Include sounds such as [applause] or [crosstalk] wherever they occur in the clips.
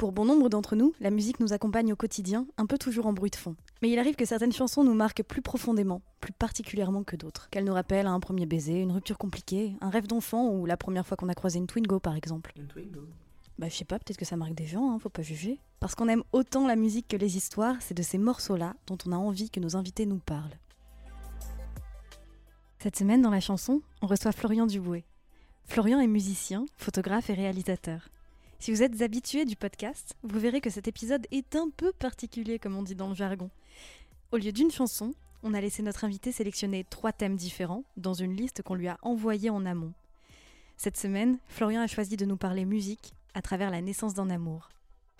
Pour bon nombre d'entre nous, la musique nous accompagne au quotidien, un peu toujours en bruit de fond. Mais il arrive que certaines chansons nous marquent plus profondément, plus particulièrement que d'autres. Qu'elles nous rappellent un premier baiser, une rupture compliquée, un rêve d'enfant ou la première fois qu'on a croisé une Twingo par exemple. Une Twingo. Bah je sais pas, peut-être que ça marque des gens, hein, faut pas juger. Parce qu'on aime autant la musique que les histoires, c'est de ces morceaux-là dont on a envie que nos invités nous parlent. Cette semaine, dans la chanson, on reçoit Florian Dubouet. Florian est musicien, photographe et réalisateur. Si vous êtes habitué du podcast, vous verrez que cet épisode est un peu particulier, comme on dit dans le jargon. Au lieu d'une chanson, on a laissé notre invité sélectionner trois thèmes différents dans une liste qu'on lui a envoyée en amont. Cette semaine, Florian a choisi de nous parler musique à travers la naissance d'un amour,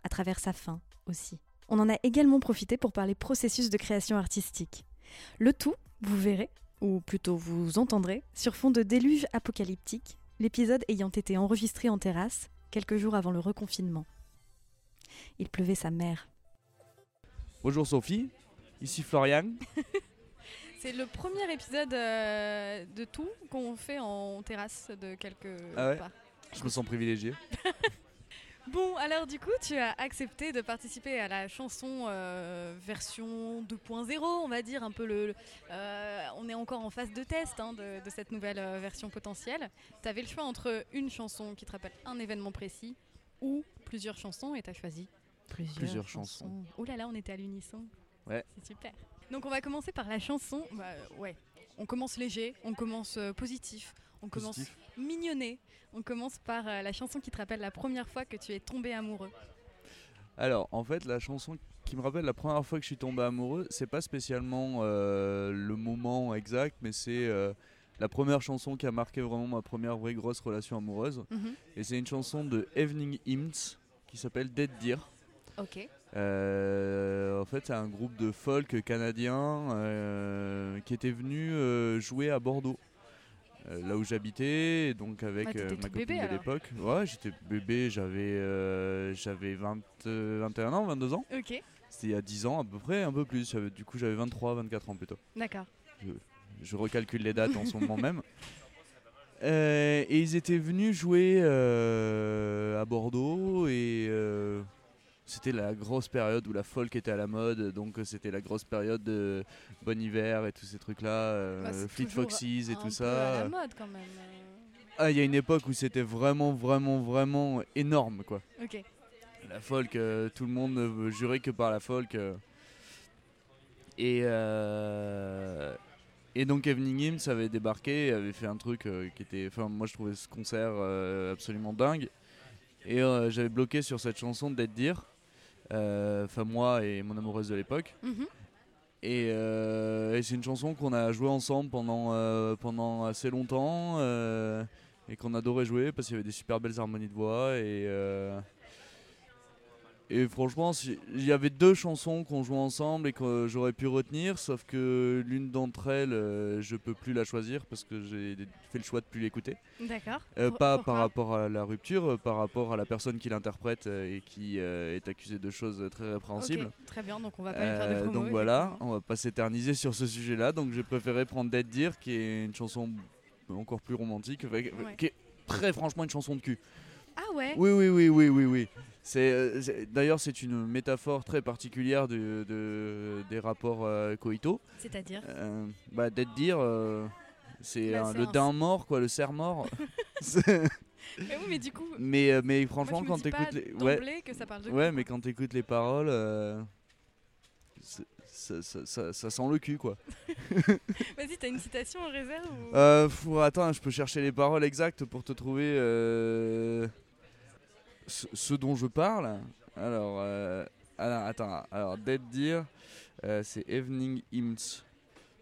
à travers sa fin aussi. On en a également profité pour parler processus de création artistique. Le tout, vous verrez, ou plutôt vous entendrez, sur fond de déluge apocalyptique, l'épisode ayant été enregistré en terrasse quelques jours avant le reconfinement. Il pleuvait sa mère. Bonjour Sophie, ici Florian. [laughs] C'est le premier épisode euh, de tout qu'on fait en terrasse de quelques Ah ouais pas. Je me sens privilégié. [laughs] Bon, alors du coup, tu as accepté de participer à la chanson euh, version 2.0, on va dire, un peu le... euh, on est encore en phase de test hein, de, de cette nouvelle euh, version potentielle. Tu avais le choix entre une chanson qui te rappelle un événement précis ou plusieurs chansons et tu as choisi plusieurs, Plusieurs chansons. chansons. Oh là là, on était à l'unisson. Ouais. C'est super. Donc on va commencer par la chanson. Bah, ouais. On commence léger, on commence positif, on commence Positif. mignonné. On commence par euh, la chanson qui te rappelle la première fois que tu es tombé amoureux. Alors, en fait, la chanson qui me rappelle la première fois que je suis tombé amoureux, c'est pas spécialement euh, le moment exact, mais c'est euh, la première chanson qui a marqué vraiment ma première vraie grosse relation amoureuse. Mhm. Et c'est une chanson de Evening Hymns qui s'appelle Dead Deer. Ok. Euh, en fait, c'est un groupe de folk canadien qui était venu jouer à Bordeaux. Euh, là où j'habitais, donc avec euh, ma copine bébé, de l'époque. Ouais, j'étais bébé, j'avais euh, j'avais 20, euh, 21 ans, 22 ans. Ok. C'était il y a 10 ans à peu près, un peu plus. Du coup, j'avais 23, 24 ans plutôt. D'accord. Je recalcule les dates en ce moment [laughs] même. Euh, et ils étaient venus jouer euh, à Bordeaux et euh, c'était la grosse période où la folk était à la mode, donc c'était la grosse période de Bon Hiver et tous ces trucs-là, euh, Bah, Fleet Foxes et un tout peu ça. à la mode quand même. euh. Ah, il y a une époque où c'était vraiment, vraiment, vraiment énorme quoi. Ok. La folk, euh, tout le monde ne veut jurer que par la folk. euh. Et, euh, et donc Evening Hymns avait débarqué, avait fait un truc qui était... Enfin moi je trouvais ce concert absolument dingue. Et j'avais bloqué sur cette chanson Deer. Euh, Enfin moi et mon amoureuse de l'époque. Mhm. Et, euh, et c'est une chanson qu'on a joué ensemble pendant, euh, pendant assez longtemps euh, et qu'on adorait jouer parce qu'il y avait des super belles harmonies de voix. Et, euh, et franchement, si- il y avait deux chansons qu'on jouait ensemble et que j'aurais pu retenir, sauf que l'une d'entre elles, euh, je peux plus la choisir parce que j'ai fait le choix de plus l'écouter. D'accord. Euh, pas pourquoi par rapport à la rupture, euh, par rapport à la personne qui l'interprète et qui euh, est accusée de choses très répréhensibles. Très bien, donc on va pas faire de promo. donc voilà, on va pas s'éterniser sur ce sujet-là. Donc j'ai préféré prendre Dead Deer, qui est une chanson encore plus romantique, Ouais. qui est très franchement une chanson de cul. Ah ouais Oui, oui, oui, oui, oui, oui. C'est, euh, d'ailleurs, c'est une métaphore très particulière de, de- des rapports euh, coïtaux. C'est-à-dire Euh, bah, Dead Deer, euh, c'est Bah, le daim mort, quoi, le cerf mort. [laughs] Mais oui, mais du coup, mais, mais moi, franchement, quand t'écoutes les, ouais, d'emblée que ça parle de Ouais, cul, mais quand t'écoutes les paroles, ça, ça- ça- ça sent le cul quoi. [laughs] Vas-y, t'as une citation en réserve ou... Euh, faut- attends, je peux chercher les paroles exactes pour te trouver euh, ce, ce dont je parle. Alors, euh, alors, attends, alors Dead Deer, euh, c'est Evening Hymns.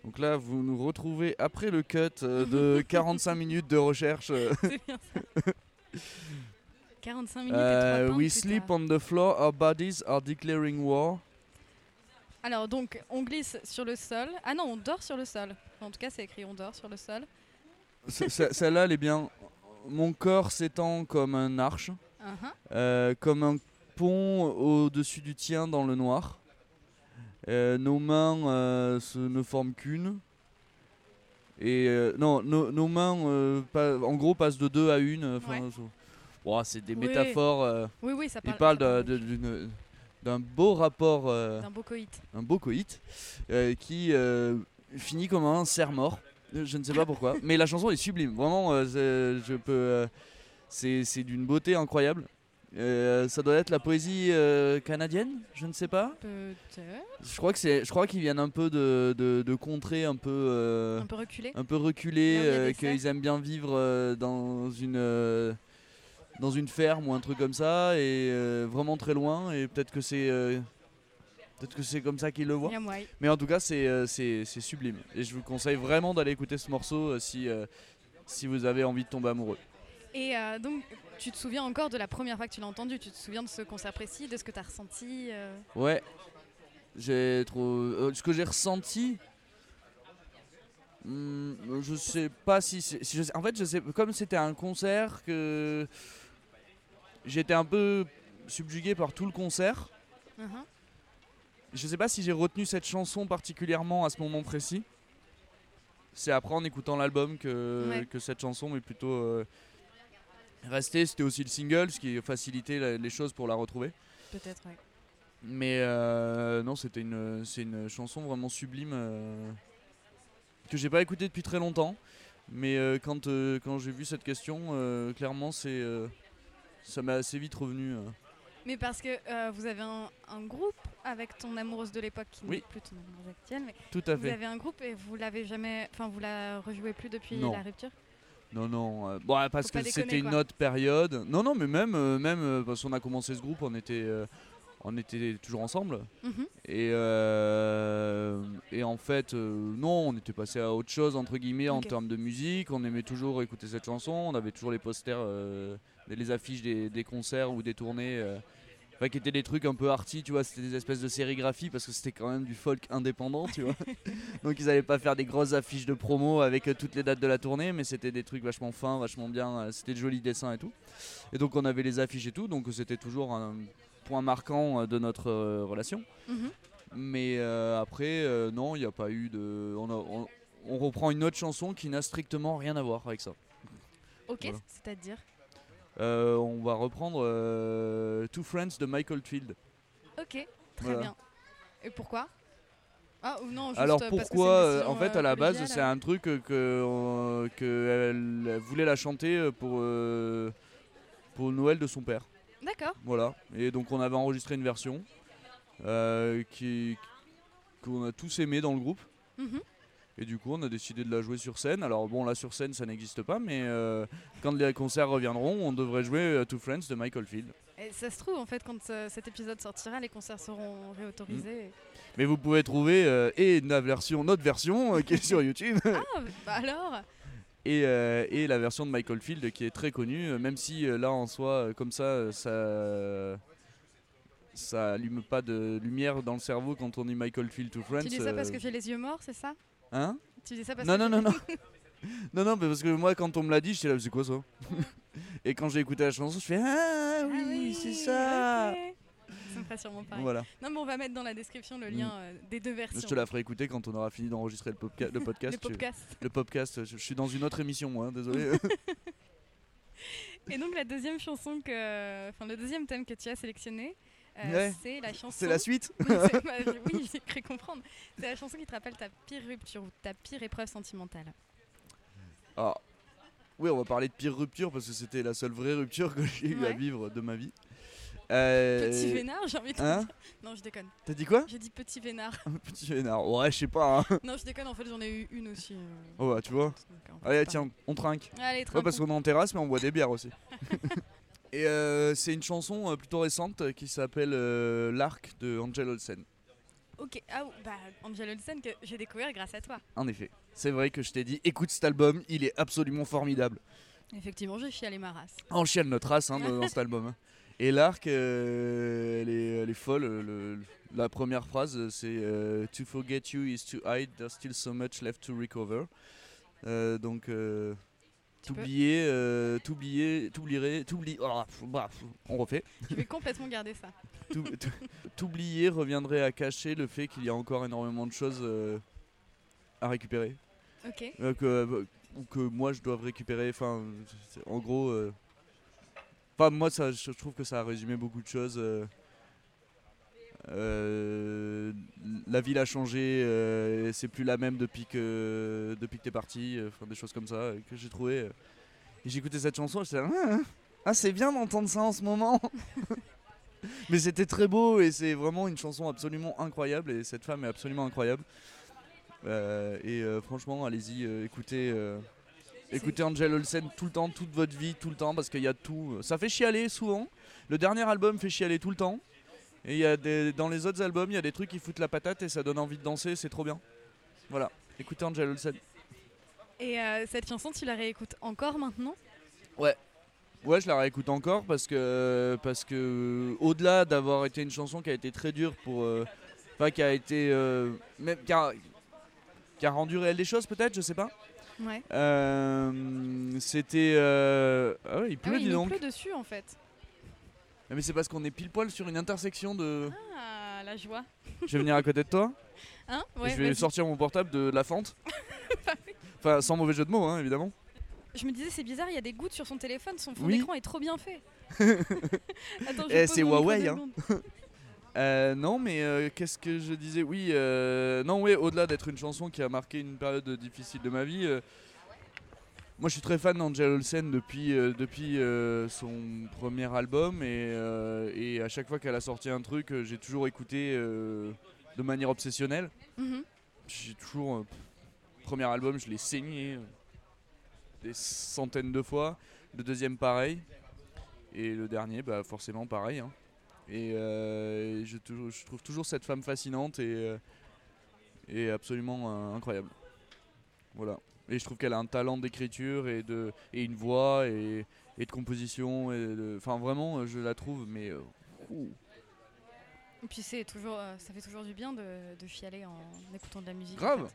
Donc là, vous nous retrouvez après le cut de [laughs] 45 minutes de recherche. C'est bien ça. [laughs] 45 minutes et euh, 3 pintes we sleep on the floor, our bodies are declaring war. Alors donc on glisse sur le sol. Ah non, on dort sur le sol. En tout cas, c'est écrit on dort sur le sol. Ce- ce- Celle-là, elle est bien. Mon corps s'étend comme un arche, Uh-huh. euh, comme un pont au-dessus du tien dans le noir. Euh, nos mains euh, se- ne forment qu'une. Et non, nos- nos mains, en gros, passent de deux à une. Ouais. c'est des Oui. métaphores. Oui, oui, ça il parle. d'une- d'un beau rapport, euh, d'un beau coït. un beau coït, euh, qui euh, finit comme un serre-mort. Euh, Je ne sais pas pourquoi, [laughs] mais la chanson est sublime. Vraiment, c'est- je peux. c'est c'est d'une beauté incroyable. Euh, ça doit être la poésie euh, canadienne, je ne sais pas. Peut-être. Je crois que c'est, je crois qu'ils viennent un peu de, de, de contrées un peu, euh, Un peu reculé. un peu reculées, cerfs. qu'ils aiment bien vivre dans une, dans une ferme ou un truc comme ça, et euh, vraiment très loin. Et peut-être que c'est, euh, peut-être que c'est comme ça qu'ils le voient. Mais en tout cas, c'est, euh, c'est, sublime. Et je vous conseille vraiment d'aller écouter ce morceau euh, si, si vous avez envie de tomber amoureux. Et donc, tu te souviens encore de la première fois que tu l'as entendu? Tu te souviens de ce concert précis, de ce que tu as ressenti Ouais. J'ai trop. ce que j'ai ressenti. hmm, je sais pas si. c'est- si je sais- en fait, je sais. Comme c'était un concert que. J'étais un peu subjugué par tout le concert. Mhm. Je sais pas si j'ai retenu cette chanson particulièrement à ce moment précis. C'est après en écoutant l'album que, Ouais. que cette chanson m'est plutôt euh, restée. C'était aussi le single, ce qui facilitait la- les choses pour la retrouver. Peut-être, ouais. Mais euh, non, c'était une, c'est une chanson vraiment sublime euh, que j'ai pas écoutée depuis très longtemps. Mais euh, quand, quand j'ai vu cette question, clairement, c'est, ça m'est assez vite revenu. euh. Mais parce que euh, vous avez un, un groupe avec ton amoureuse de l'époque qui Oui. n'est plus ton amoureuse actuelle, mais Tout à vous fait. avez un groupe et vous l'avez jamais, enfin vous la rejouez plus depuis Non. la rupture? Non, non. euh, bon, parce que c'était une autre période. Non, non, mais même, euh, même parce qu'on a commencé ce groupe, on était, on était toujours ensemble. Mhm. Et, et en fait, non, on était passé à autre chose, entre guillemets, en termes de musique. On aimait toujours écouter cette chanson. On avait toujours les posters, les affiches des, des concerts ou des tournées. euh, enfin, qui étaient des trucs un peu arty, tu vois, c'était des espèces de sérigraphie parce que c'était quand même du folk indépendant, tu vois. [laughs] Donc ils allaient pas faire des grosses affiches de promo avec euh, toutes les dates de la tournée, mais c'était des trucs vachement fins, vachement bien, euh, c'était de jolis dessins et tout. Et donc on avait les affiches et tout, donc c'était toujours un point marquant de notre relation. Mhm. Mais euh, après, euh, non, il n'y a pas eu de. On, a- on- on reprend une autre chanson qui n'a strictement rien à voir avec ça. Ok, Voilà. c'est-à-dire? Euh, on va reprendre euh, Two Friends de Michael Field. Ok, très Voilà. bien. Et pourquoi? Ah ou non, juste Alors parce que pourquoi euh, En fait, à la base, c'est un truc que, que elle voulait la chanter pour pour Noël de son père. D'accord. Voilà. Et donc on avait enregistré une version qui qu'on a tous aimé dans le groupe. Mhm. Et du coup, on a décidé de la jouer sur scène. Alors bon, là sur scène, ça n'existe pas, mais euh, quand les concerts reviendront, on devrait jouer euh, Two Friends de Michael Field. Et ça se trouve, en fait, quand euh, cet épisode sortira, les concerts seront réautorisés. Mais vous pouvez trouver euh, et la version, notre version qui est sur YouTube, [laughs] Ah, bah alors [laughs] et, euh, et la version de Michael Field qui est très connue, même si euh, là en soi, euh, comme ça, ça ça allume pas de lumière dans le cerveau quand on dit Michael Field Two Friends. Tu dis ça parce que j'ai les yeux morts, c'est ça? Hein Tu dis ça parce Non, que non, non, non. [laughs] non, non, mais parce que moi, quand on me l'a dit, j'étais là, c'est quoi ça? Et quand j'ai écouté la chanson, je fais Ah Ah oui, c'est ça ok. Ça me ferait sûrement pareil. Voilà, Non, mais on va mettre dans la description le lien euh, des deux versions. je te la ferai écouter quand on aura fini d'enregistrer le, popca- le podcast. [laughs] Le podcast. Le podcast, je, je suis dans une autre émission, moi, hein, désolé. [laughs] Et donc la deuxième chanson que, enfin le deuxième thème que tu as sélectionné, euh, Ouais. c'est la chanson. c'est la suite [laughs] oui, j'ai cru comprendre. C'est la chanson qui te rappelle ta pire rupture ou ta pire épreuve sentimentale. Ah, oui, on va parler de pire rupture parce que c'était la seule vraie rupture que j'ai eu à vivre de ma vie. Euh, Petit vénard, j'ai envie de te hein dire. Non, je déconne. T'as dit quoi? J'ai dit petit vénard. [laughs] Petit vénard. Ouais, je sais pas. Hein. non, je déconne. En fait, j'en ai eu une aussi. euh, Oh, bah, tu vois. donc, Allez, tiens, on trinque. Allez, Ouais, trinquons. parce qu'on est en terrasse, mais on boit des bières aussi. [laughs] Et euh, c'est une chanson euh, plutôt récente qui s'appelle euh, L'Arc de Angel Olsen. Ok, ah, bah, Angel Olsen que j'ai découvert grâce à toi. En effet, c'est vrai que je t'ai dit, écoute cet album, il est absolument formidable. Effectivement, j'ai chialé ma race. En chiale notre race hein, dans, cet [laughs] album. hein. Et l'arc, euh, elle, est, elle est folle. le- la première phrase, c'est euh, To forget you is to hide, there's still so much left to recover. Euh, donc, t'oublier, euh, t'oublier, t'oublierais, t'oublier. oh, bah, on refait. Je vais complètement garder ça. [laughs] T'ou- t'ou- T'oublier reviendrait à cacher le fait qu'il y a encore énormément de choses euh, à récupérer. Ok. Euh, que, ou que moi je dois récupérer. Enfin, en gros. euh, Enfin, moi, ça, je trouve que ça a résumé beaucoup de choses. Euh, la ville a changé, euh, c'est plus la même depuis que depuis que t'es parti, euh, des choses comme ça que j'ai trouvé. Et j'écoutais cette chanson, j'étais là, ah, ah, c'est bien d'entendre ça en ce moment. [laughs] Mais c'était très beau et c'est vraiment une chanson absolument incroyable et cette femme est absolument incroyable. Et franchement, allez-y, écoutez, écoutez Angel Olsen tout le temps, toute votre vie, tout le temps, parce qu'il y a tout. Ça fait chialer souvent. Le dernier album fait chialer tout le temps. Et il y a des, dans les autres albums, il y a des trucs qui foutent la patate et ça donne envie de danser, c'est trop bien. Voilà, écoutez Angel Olsen. Et euh, cette chanson, tu la réécoutes encore maintenant? Ouais, je la réécoute encore parce que parce que au-delà d'avoir été une chanson qui a été très dure pour, euh, enfin qui a été euh, même qui a, qui a rendu réel des choses peut-être, je sais pas. Ouais. Euh, C'était euh, ah ouais, il Ah pleut oui, dis il donc. pleut dessus en fait. Mais c'est parce qu'on est pile poil sur une intersection de. Ah, la joie. Je vais venir à côté de toi. Hein et je vais sortir mon portable de la fente. Enfin, sans mauvais jeu de mots, hein, évidemment. Je me disais, c'est bizarre, il y a des gouttes sur son téléphone, son fond Oui. d'écran est trop bien fait. [laughs] Attends, je Eh, c'est Huawei, hein. [laughs] Euh, non, mais euh, qu'est-ce que je disais? Oui, euh, non, oui, au-delà d'être une chanson qui a marqué une période difficile de ma vie, moi je suis très fan d'Angel Olsen depuis, euh, depuis euh, son premier album et, euh, et à chaque fois qu'elle a sorti un truc, j'ai toujours écouté de manière obsessionnelle. Mhm. J'ai toujours. premier album, je l'ai saigné des centaines de fois. Le deuxième, pareil. Et le dernier, bah, forcément, pareil. hein. Et, je, je trouve toujours cette femme fascinante et, et absolument incroyable. Voilà. Et je trouve qu'elle a un talent d'écriture et, de, et une voix et, et de composition. et de- Enfin, vraiment, euh, je la trouve, mais. euh. Et puis c'est toujours, euh, ça fait toujours du bien de, de chialer en écoutant de la musique. en Grave.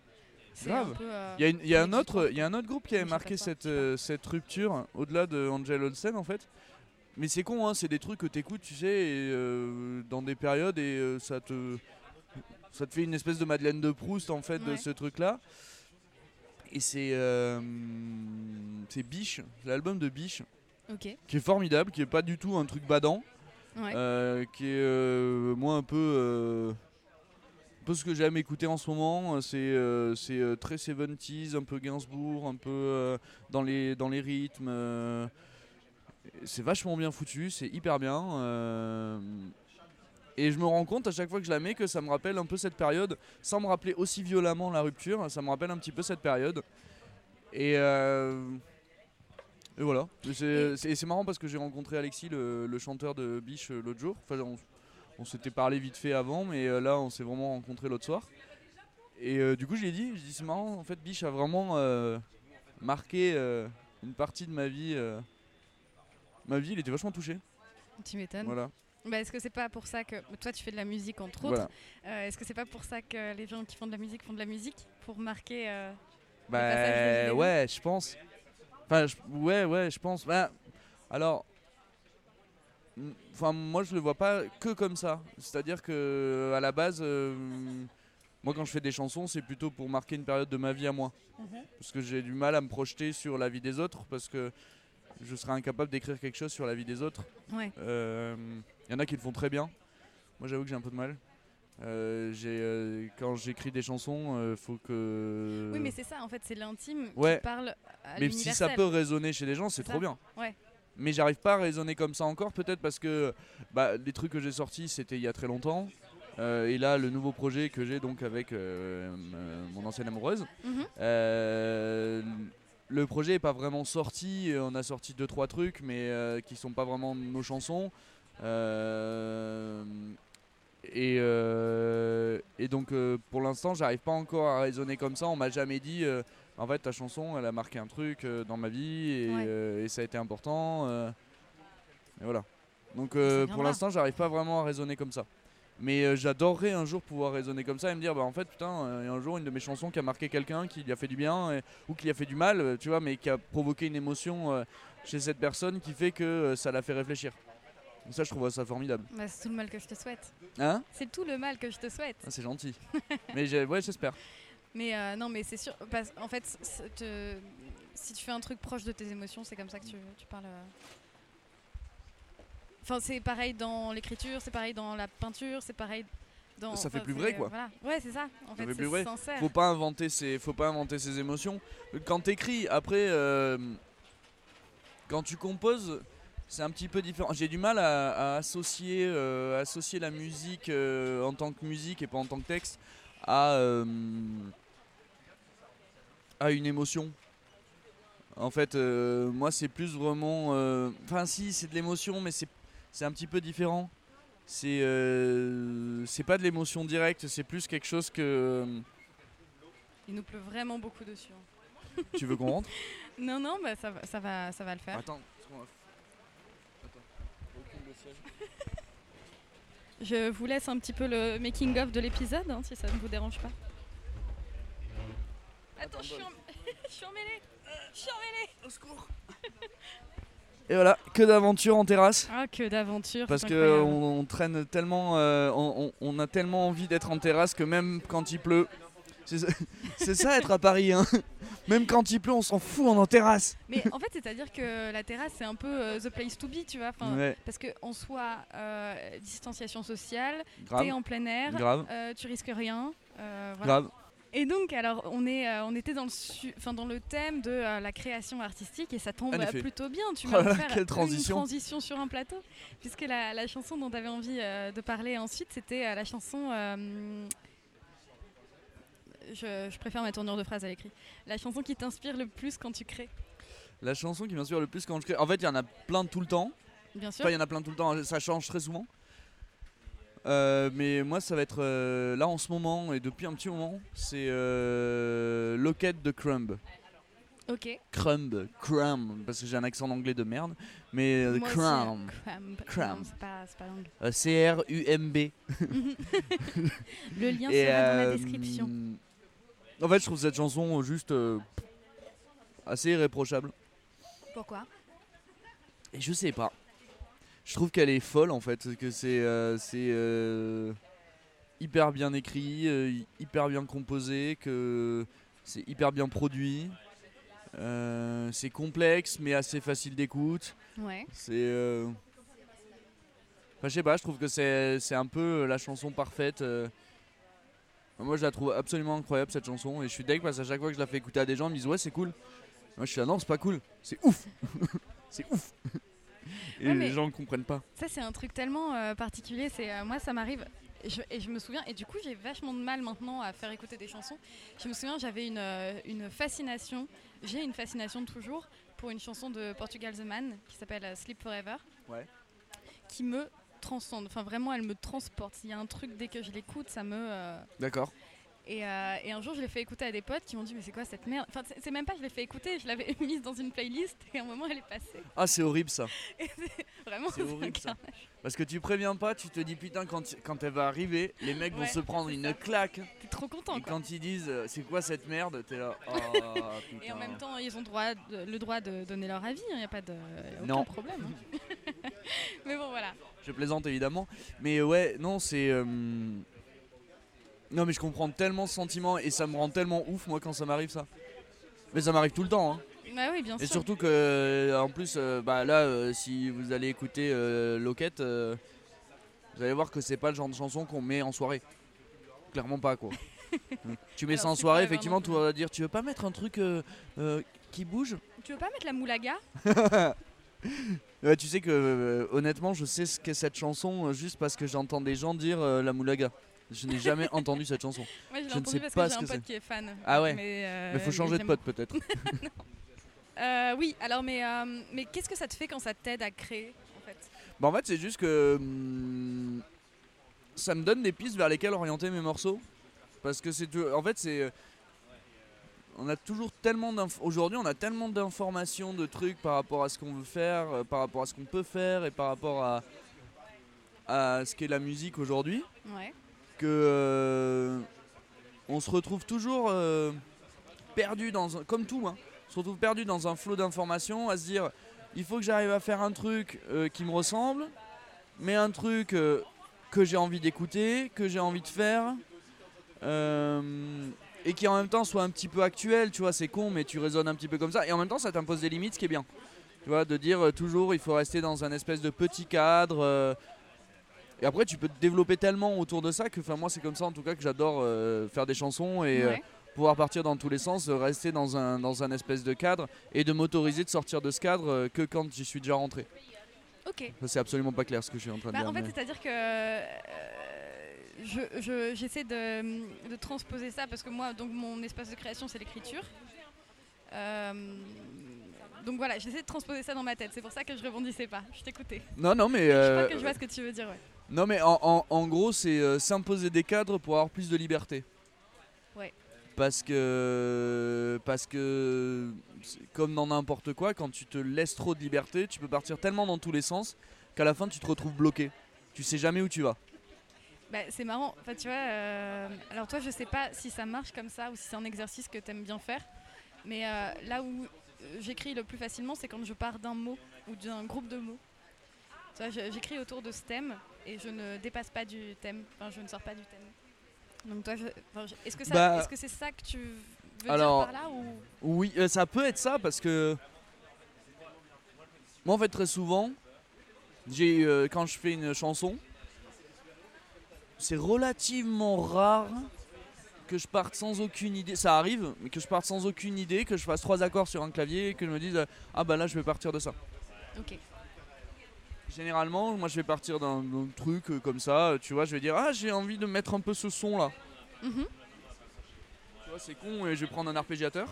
fait. Grave. euh, Il y a, une- il y a un autre, il y a un autre groupe qui avait marqué cette, euh, cette rupture au-delà de Angel Olsen en fait. Mais c'est con, hein, c'est des trucs que t'écoutes, tu sais, et, euh, dans des périodes et ça te, ça te fait une espèce de Madeleine de Proust en fait de ce truc-là. Et c'est, euh, c'est Biche, l'album de Biche, qui est formidable, qui est pas du tout un truc badant. Ouais. Euh, qui est euh, moi un peu un peu ce que j'aime écouter en ce moment c'est c'est très 70s un peu Gainsbourg un peu dans les dans les rythmes c'est vachement bien foutu c'est hyper bien et je me rends compte à chaque fois que je la mets que ça me rappelle un peu cette période sans me rappeler aussi violemment la rupture ça me rappelle un petit peu cette période et euh, et voilà. C'est marrant parce que j'ai rencontré Alexis, le, le chanteur de Biche, euh, l'autre jour. Enfin, on, on s'était parlé vite fait avant, mais euh, là, on s'est vraiment rencontré l'autre soir. Et euh, du coup, je lui ai dit, je dis, c'est marrant, en fait, Biche a vraiment euh, marqué une partie de ma vie. ma vie, il était vachement touché. Tu m'étonnes. Voilà. Bah, est-ce que c'est pas pour ça que toi tu fais de la musique entre autres voilà. Euh, Est-ce que c'est pas pour ça que les gens qui font de la musique font de la musique pour marquer euh, Bah ouais, je pense. Enfin, je- ouais, ouais, je pense. Bah, alors, enfin, moi je le vois pas que comme ça. C'est-à-dire que à la base, euh, moi quand je fais des chansons, c'est plutôt pour marquer une période de ma vie à moi, parce que j'ai du mal à me projeter sur la vie des autres, parce que je serais incapable d'écrire quelque chose sur la vie des autres. Ouais. Il y en a qui le font très bien. Moi, j'avoue que j'ai un peu de mal. Euh, j'ai, euh, quand j'écris des chansons, euh, faut que. Oui, mais c'est ça en fait, c'est l'intime Ouais. qui parle à Mais si ça peut résonner chez les gens, c'est trop bien. Ouais. Mais j'arrive pas à raisonner comme ça encore, peut-être parce que bah, les trucs que j'ai sortis, c'était il y a très longtemps. Euh, et là, le nouveau projet que j'ai donc avec euh, euh, mon ancienne amoureuse, Mhm. euh, le projet est pas vraiment sorti. On a sorti deux trois trucs, mais euh, qui sont pas vraiment nos chansons. Euh, Et, euh, et donc euh, pour l'instant j'arrive pas encore à raisonner comme ça. On m'a jamais dit euh, en fait ta chanson elle a marqué un truc euh, dans ma vie et, Ouais. euh, et ça a été important. euh, et voilà. Donc euh, pour l'instant j'arrive pas vraiment à raisonner comme ça. Mais euh, j'adorerais un jour pouvoir raisonner comme ça et me dire bah en fait putain euh, il y a un jour une de mes chansons qui a marqué quelqu'un qui lui a fait du bien et- ou qui lui a fait du mal euh, tu vois mais qui a provoqué une émotion euh, chez cette personne qui fait que euh, ça l'a fait réfléchir. Ça je trouve ça formidable. Bah, c'est tout le mal que je te souhaite. Hein? C'est tout le mal que je te souhaite. Ah, C'est gentil. [laughs] mais j'ai- ouais j'espère. Mais euh, non, mais c'est sûr. Parce, en fait, te- si tu fais un truc proche de tes émotions, c'est comme ça que tu, tu parles. Enfin, c'est pareil dans l'écriture, c'est pareil dans la peinture, c'est pareil dans. Ça fait plus vrai, quoi. Voilà. Ouais, c'est ça. En fait, fait c'est sincère. faut pas inventer ses faut pas inventer ses émotions quand t'écris après euh, quand tu composes c'est un petit peu différent j'ai du mal à, à associer euh, associer la musique euh, en tant que musique et pas en tant que texte à à une émotion en fait moi c'est plus vraiment enfin si c'est de l'émotion mais c'est c'est un petit peu différent c'est euh, c'est pas de l'émotion directe c'est plus quelque chose que Il nous pleut vraiment beaucoup dessus. hein. [laughs] tu veux qu'on rentre? Non, non, bah, ça, va, ça, va, ça va le faire. Attends, parce qu'on va- Attends. Recule le siège. Je vous laisse un petit peu le making-of de l'épisode, hein, si ça ne vous dérange pas. Attends, je suis, en... [laughs] je suis emmêlée Je suis emmêlée Au secours [laughs] Et voilà, que d'aventures en terrasse. Ah, que d'aventure Parce que on, on traîne tellement, euh, on, a tellement envie d'être en terrasse que même quand il pleut, [laughs] c'est ça- être à Paris. Hein. Même quand il pleut, on s'en fout, on est en terrasse. Mais en fait, c'est-à-dire que la terrasse, c'est un peu euh, the place to be, tu vois. Ouais, Parce qu'en soi, euh, distanciation sociale, t'es en plein air, tu risques rien. voilà. grave. Et donc, alors, on, est, euh, on était dans le, su- enfin, dans le thème de euh, la création artistique et ça tombe euh, plutôt bien. Tu Oh vas là, faire quelle une transition. transition sur un plateau. Puisque la, la chanson dont tu avais envie euh, de parler ensuite, c'était la chanson. je, je préfère ma tournure de phrase à l'écrit. La chanson qui t'inspire le plus quand tu crées, La chanson qui m'inspire le plus quand je crée. En fait, il y en a plein tout le temps. bien sûr. Enfin, il y en a plein tout le temps, ça change très souvent. Euh, mais moi, ça va être euh, là en ce moment et depuis un petit moment, c'est euh, Locket de Crumb. Ok. Crumb, Crumb, parce que j'ai un accent anglais de merde, mais euh, Moi aussi, Crumb, Crumb. Crumb. Non, c'est pas, c'est pas l'anglais. euh, C-R-U-M-B. [laughs] Le lien sera dans la euh, description. En fait, je trouve cette chanson juste euh, assez irréprochable. Pourquoi? Et je sais pas. Je trouve qu'elle est folle en fait, que c'est euh, euh, hyper bien écrit, euh, hy- hyper bien composé, que c'est hyper bien produit. C'est complexe mais assez facile d'écoute. Ouais. C'est. Enfin, je sais pas, je trouve que c'est c'est un peu la chanson parfaite. Moi, je la trouve absolument incroyable cette chanson et je suis deg parce qu'à chaque fois que je la fais écouter à des gens, ils me disent ouais, c'est cool. Moi, je suis là, non, c'est pas cool, c'est ouf, [laughs] c'est ouf. Et Ouais, les gens ne comprennent pas. Ça, c'est un truc tellement euh, particulier. C'est euh, Moi, ça m'arrive. Et je, et je me souviens, et du coup, j'ai vachement de mal maintenant à faire écouter des chansons. Je me souviens, j'avais une, euh, une fascination, j'ai une fascination toujours pour une chanson de Portugal The Man qui s'appelle Sleep Forever. Ouais. Qui me transcende. Enfin, vraiment, elle me transporte. Il y a un truc, dès que je l'écoute, ça me. euh, D'accord. Et, euh, et un jour, je l'ai fait écouter à des potes qui m'ont dit Mais c'est quoi cette merde? Enfin, c'est- même pas, je l'ai fait écouter, je l'avais [laughs] mise dans une playlist et à un moment, elle est passée. Ah, c'est horrible ça. [laughs] Vraiment, C'est horrible, ça. Parce que tu préviens pas, tu te dis putain, quand, quand elle va arriver, les mecs vont se prendre une ça. claque. T'es trop content, Et quoi. quand ils disent euh, c'est quoi cette merde, t'es là. [laughs] Oh, Et en même temps, ils ont droit de- le droit de donner leur avis, il n'y a pas de y a aucun Non. problème. hein. Mais bon, voilà. Je plaisante évidemment. Mais ouais, non, c'est. euh, Non, mais je comprends tellement ce sentiment et ça me rend tellement ouf, moi, quand ça m'arrive ça. Mais ça m'arrive tout le temps. Hein. Bah oui, bien Et surtout que, euh, en plus, euh, bah là, euh, si vous allez écouter euh, euh, vous allez voir que c'est pas le genre de chanson qu'on met en soirée. Clairement pas, quoi. [laughs] tu mets Alors, ça en soirée, effectivement, tu vas dire tu veux pas mettre un truc qui bouge? Tu veux pas mettre la moulaga? [laughs] Ouais, tu sais que honnêtement, je sais ce qu'est cette chanson juste parce que j'entends des gens dire la moulaga. Je n'ai jamais [laughs] entendu cette chanson. Moi, je l'ai Je ne entendu sais parce pas que j'ai un pote qui est fan. Ah ouais. Mais euh, faut changer de pote peut-être. [laughs] Euh, oui, alors, mais, euh, mais qu'est-ce que ça te fait quand ça t'aide à créer, en fait? Bah en fait c'est juste que hum, ça me donne des pistes vers lesquelles orienter mes morceaux. Parce que c'est. En fait, c'est. On a toujours tellement Aujourd'hui, on a tellement d'informations, de trucs par rapport à ce qu'on veut faire, euh, par rapport à ce qu'on peut faire et par rapport à, à ce qu'est la musique aujourd'hui. Que. Euh, on se retrouve toujours euh, perdu dans un. Comme tout, hein, se retrouve perdu dans un flot d'informations à se dire il faut que j'arrive à faire un truc qui me ressemble, mais un truc que j'ai envie d'écouter, que j'ai envie de faire. Euh, et qui en même temps soit un petit peu actuel, tu vois, c'est con, mais tu raisonnes un petit peu comme ça. Et en même temps, ça t'impose des limites, ce qui est bien. Tu vois, de dire euh, toujours, il faut rester dans un espèce de petit cadre. Euh, et après, tu peux te développer tellement autour de ça que, enfin, moi, c'est comme ça en tout cas que j'adore faire des chansons et pouvoir partir dans tous les sens, rester dans un, dans un espèce de cadre et de m'autoriser de sortir de ce cadre que quand j'y suis déjà rentré. Ok. C'est absolument pas clair ce que je suis en train de bah, dire. En fait, c'est-à-dire que euh, j'essaie de, de, transposer ça parce que moi, donc mon espace de création, c'est l'écriture. Euh, donc voilà, j'essaie de transposer ça dans ma tête. C'est pour ça que je rebondissais pas. Je t'écoutais. Non, non, mais. je crois euh, que je vois ce que tu veux dire, ouais. Non, mais en, en gros, c'est s'imposer des cadres pour avoir plus de liberté. Ouais. Parce que, parce que, comme dans n'importe quoi, quand tu te laisses trop de liberté, tu peux partir tellement dans tous les sens qu'à la fin tu te retrouves bloqué. Tu sais jamais où tu vas. Bah, c'est marrant, enfin, tu vois. Euh, alors, toi, je sais pas si ça marche comme ça ou si c'est un exercice que tu aimes bien faire. Mais euh, là où euh, j'écris le plus facilement, c'est quand je pars d'un mot ou d'un groupe de mots. J'écris autour de ce thème et je ne dépasse pas du thème, enfin, je ne sors pas du thème. Donc toi, est-ce que bah, est-ce que c'est ça que tu veux alors, dire par là ou? Oui, euh, ça peut être ça parce que moi en fait très souvent, j'ai euh, quand je fais une chanson, c'est relativement rare que je parte sans aucune idée. Ça arrive, mais que je parte sans aucune idée, que je fasse trois accords sur un clavier et que je me dise ah bah là je vais partir de ça. Ok. Généralement, moi je vais partir d'un truc euh, comme ça, tu vois, je vais dire ah j'ai envie de mettre un peu ce son là. Mhm. Tu vois, c'est con, et je vais prendre un arpégiateur.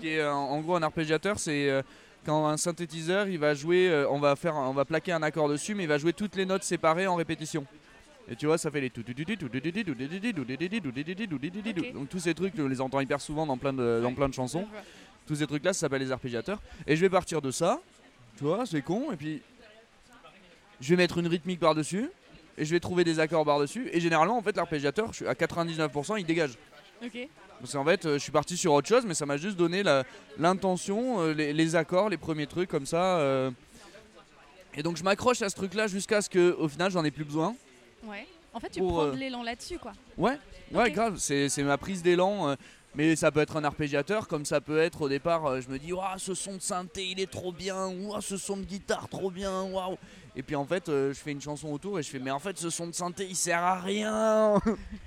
Qui est, en gros, un arpégiateur, c'est euh, quand un synthétiseur, il va jouer, on va faire, on va plaquer un accord dessus, mais il va jouer toutes les notes séparées en répétition. Et tu vois, ça fait les Donc tous ces trucs, on les entend hyper souvent dans plein de, dans plein de chansons. Tous ces trucs-là, ça s'appelle les arpégiateurs. Et je vais partir de ça, tu vois, c'est con. Et puis je vais mettre une rythmique par-dessus et je vais trouver des accords par-dessus. Et généralement, en fait, l'arpégiateur, je suis à 99%, il dégage. Ok. Parce qu'en fait, euh, je suis parti sur autre chose, mais ça m'a juste donné l'intention, euh, les, accords, les premiers trucs comme ça. Euh. Et donc, je m'accroche à ce truc-là jusqu'à ce que, au final, j'en ai plus besoin. Ouais. En fait, tu prends de l'élan là-dessus, quoi. Ouais, ouais, grave. C'est ma prise d'élan. Mais ça peut être un arpégiateur, comme ça peut être au départ, je me dis, waouh, ce son de synthé, il est trop bien, waouh, ce son de guitare, trop bien, waouh. Et puis en fait, euh, je fais une chanson autour et je fais, mais en fait, ce son de synthé, il sert à rien.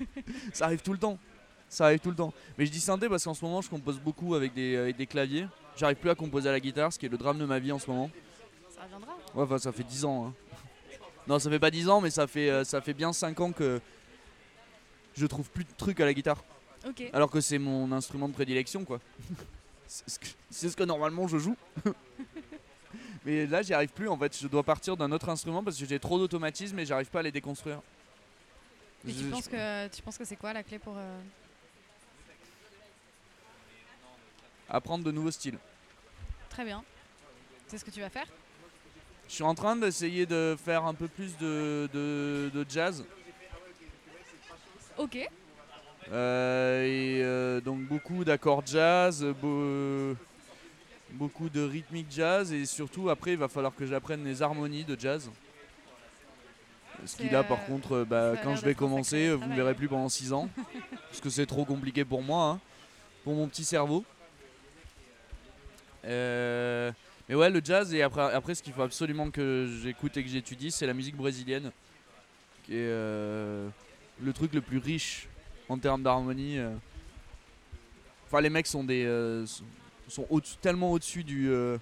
[laughs] ça arrive tout le temps. Ça arrive tout le temps. Mais je dis synthé parce qu'en ce moment, je compose beaucoup avec des, des claviers. J'arrive plus à composer à la guitare, ce qui est le drame de ma vie en ce moment. Ça reviendra. Ouais, enfin, ça fait 10 ans. Hein. Non, ça fait pas 10 ans, mais ça fait, euh, ça fait bien 5 ans que je trouve plus de trucs à la guitare. Alors que c'est mon instrument de prédilection, quoi. [laughs] c'est ce, ce que normalement je joue. [laughs] Mais là, j'y arrive plus en fait. Je dois partir d'un autre instrument parce que j'ai trop d'automatisme et j'arrive pas à les déconstruire. Et tu, penses que, tu penses que c'est quoi la clé pour. Euh, Apprendre de nouveaux styles. Très bien. C'est ce que tu vas faire? Je suis en train d'essayer de faire un peu plus de, de, jazz. Ok. Euh, et euh, donc beaucoup d'accords jazz, beaucoup de rythmique jazz et surtout après il va falloir que j'apprenne les harmonies de jazz. Ce qui là par euh, contre, bah, quand je vais commencer, vous ne verrez plus pendant 6 ans. [laughs] parce que c'est trop compliqué pour moi, hein, pour mon petit cerveau. Euh, mais ouais, le jazz, et après, après ce qu'il faut absolument que j'écoute et que j'étudie, c'est la musique brésilienne. Qui est euh, le truc le plus riche en termes d'harmonie. Enfin, les mecs sont des, sont tellement au-dessus du, euh,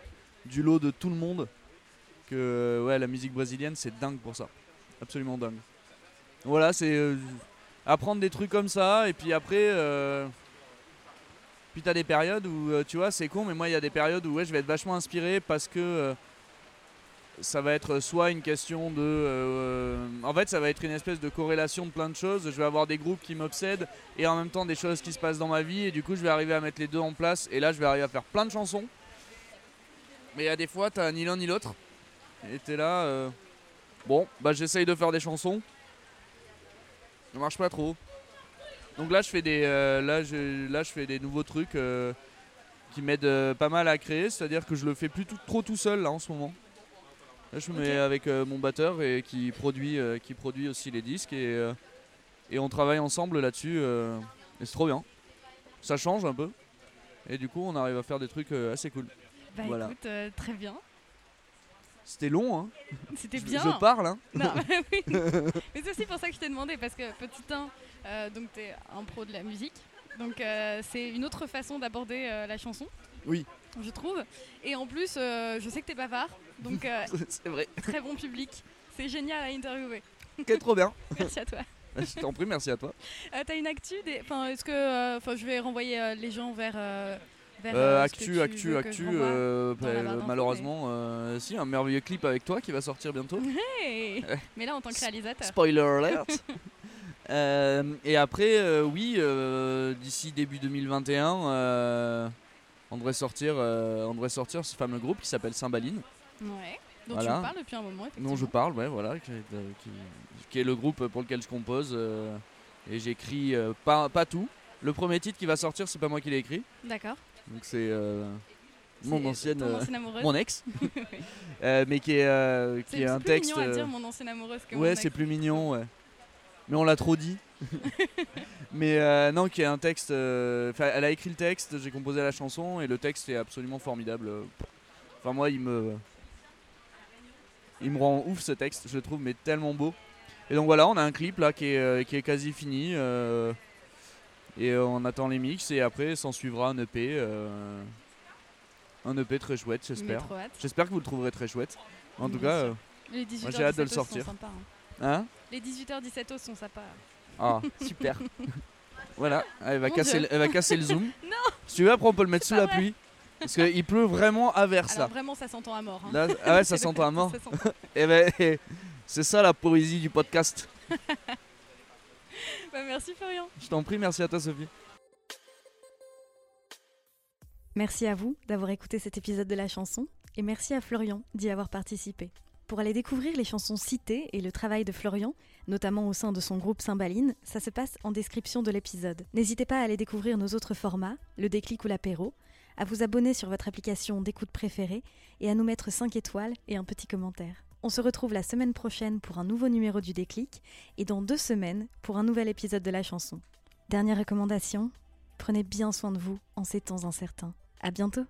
du lot de tout le monde que euh, ouais, la musique brésilienne, c'est dingue pour ça. Absolument dingue. Voilà, c'est euh, apprendre des trucs comme ça, et puis après. puis t'as des périodes où, tu vois, c'est con, mais moi, il y a des périodes où ouais, je vais être vachement inspiré parce que ça va être soit une question de. euh, en fait, ça va être une espèce de corrélation de plein de choses. Je vais avoir des groupes qui m'obsèdent et en même temps des choses qui se passent dans ma vie. Et du coup, je vais arriver à mettre les deux en place. Et là, je vais arriver à faire plein de chansons. Mais a des fois, t'as ni l'un ni l'autre. Et t'es là. euh, Bon, bah j'essaye de faire des chansons. Ça marche pas trop. Donc là, je fais des, euh, là, je, là, je fais des nouveaux trucs qui m'aident pas mal à créer. C'est-à-dire que je le fais plus trop tout seul là en ce moment. Là, je me mets avec euh, mon batteur et qui produit, euh, qui produit aussi les disques et, euh, et on travaille ensemble là-dessus. et c'est trop bien. Ça change un peu. Et du coup, on arrive à faire des trucs assez cool. Bah Voilà. écoute, très bien. C'était long, hein. C'était bien. Je parle, hein. Non, [laughs] oui. Mais c'est aussi pour ça que je t'ai demandé, parce que petit 1, donc tu es un pro de la musique. Donc c'est une autre façon d'aborder la chanson. Oui. Je trouve. Et en plus, je sais que tu es bavard. Donc euh, [laughs] c'est vrai. très bon public. C'est génial à interviewer. Ok, trop bien. [laughs] Merci à toi. [laughs] Je t'en prie, merci à toi. Euh, T'as une actu des... Enfin, est-ce que... euh, Enfin, je vais renvoyer les gens vers... vers Euh, actu, tu actu, actu. euh, bah, malheureusement, euh, si, un merveilleux clip avec toi qui va sortir bientôt. Hey Mais là, en tant que réalisateur. Spoiler alert. Et après, oui, d'ici début 2021, euh, on, devrait sortir, on devrait sortir ce fameux groupe qui s'appelle Cymbaline, Ouais. Donc Voilà. tu me parles depuis un moment, dont je parle, ouais, voilà, qui, est- euh, qui- qui est le groupe pour lequel je compose. euh, et j'écris euh, pas, pas tout. Le premier titre qui va sortir, c'est pas moi qui l'ai écrit. D'accord. Donc c'est euh, mon C'est ancienne, mon ex, [laughs] mais qui est, C'est qui est c'est un plus texte. mignon à euh, dire mon ancienne amoureuse que Ouais, c'est plus mignon, ouais. Mais on l'a trop dit. [laughs] Mais non, qui est un texte. elle a écrit le texte, j'ai composé la chanson et le texte est absolument formidable. Enfin, moi, il me. Il me rend ouf ce texte, je le trouve, mais tellement beau. Et donc voilà, on a un clip là qui est, euh, qui est quasi fini. euh, et euh, on attend les mix et après s'en suivra un EP. euh, un EP très chouette, j'espère. J'espère que vous le trouverez très chouette. En tout cas, sûr. euh, Les 18h, Moi, j'ai hâte de le 17 sortir. Hein. hein Les 18h, 17 sont sympas. Ah, [laughs] super. voilà, elle va, Mon casser, le- elle va casser le zoom. [laughs] Non. Si tu veux, après on peut le mettre sous la vrai. pluie. Parce qu'il pleut vraiment à verse Alors là. vraiment, ça s'entend à mort. hein. Là, ah ouais, ça [laughs] s'entend à mort. Ça. Et [laughs] ben, c'est ça la poésie du podcast. [laughs] Bah, merci Florian. Je t'en prie, merci à toi Sophie. Merci à vous d'avoir écouté cet épisode de la chanson et merci à Florian d'y avoir participé. Pour aller découvrir les chansons citées et le travail de Florian, notamment au sein de son groupe Cymbaline, ça se passe en description de l'épisode. N'hésitez pas à aller découvrir nos autres formats, le déclic ou l'apéro, à vous abonner sur votre application d'écoute préférée et à nous mettre 5 étoiles et un petit commentaire. On se retrouve la semaine prochaine pour un nouveau numéro du déclic et dans deux semaines pour un nouvel épisode de la chanson. Dernière recommandation, prenez bien soin de vous en ces temps incertains. À bientôt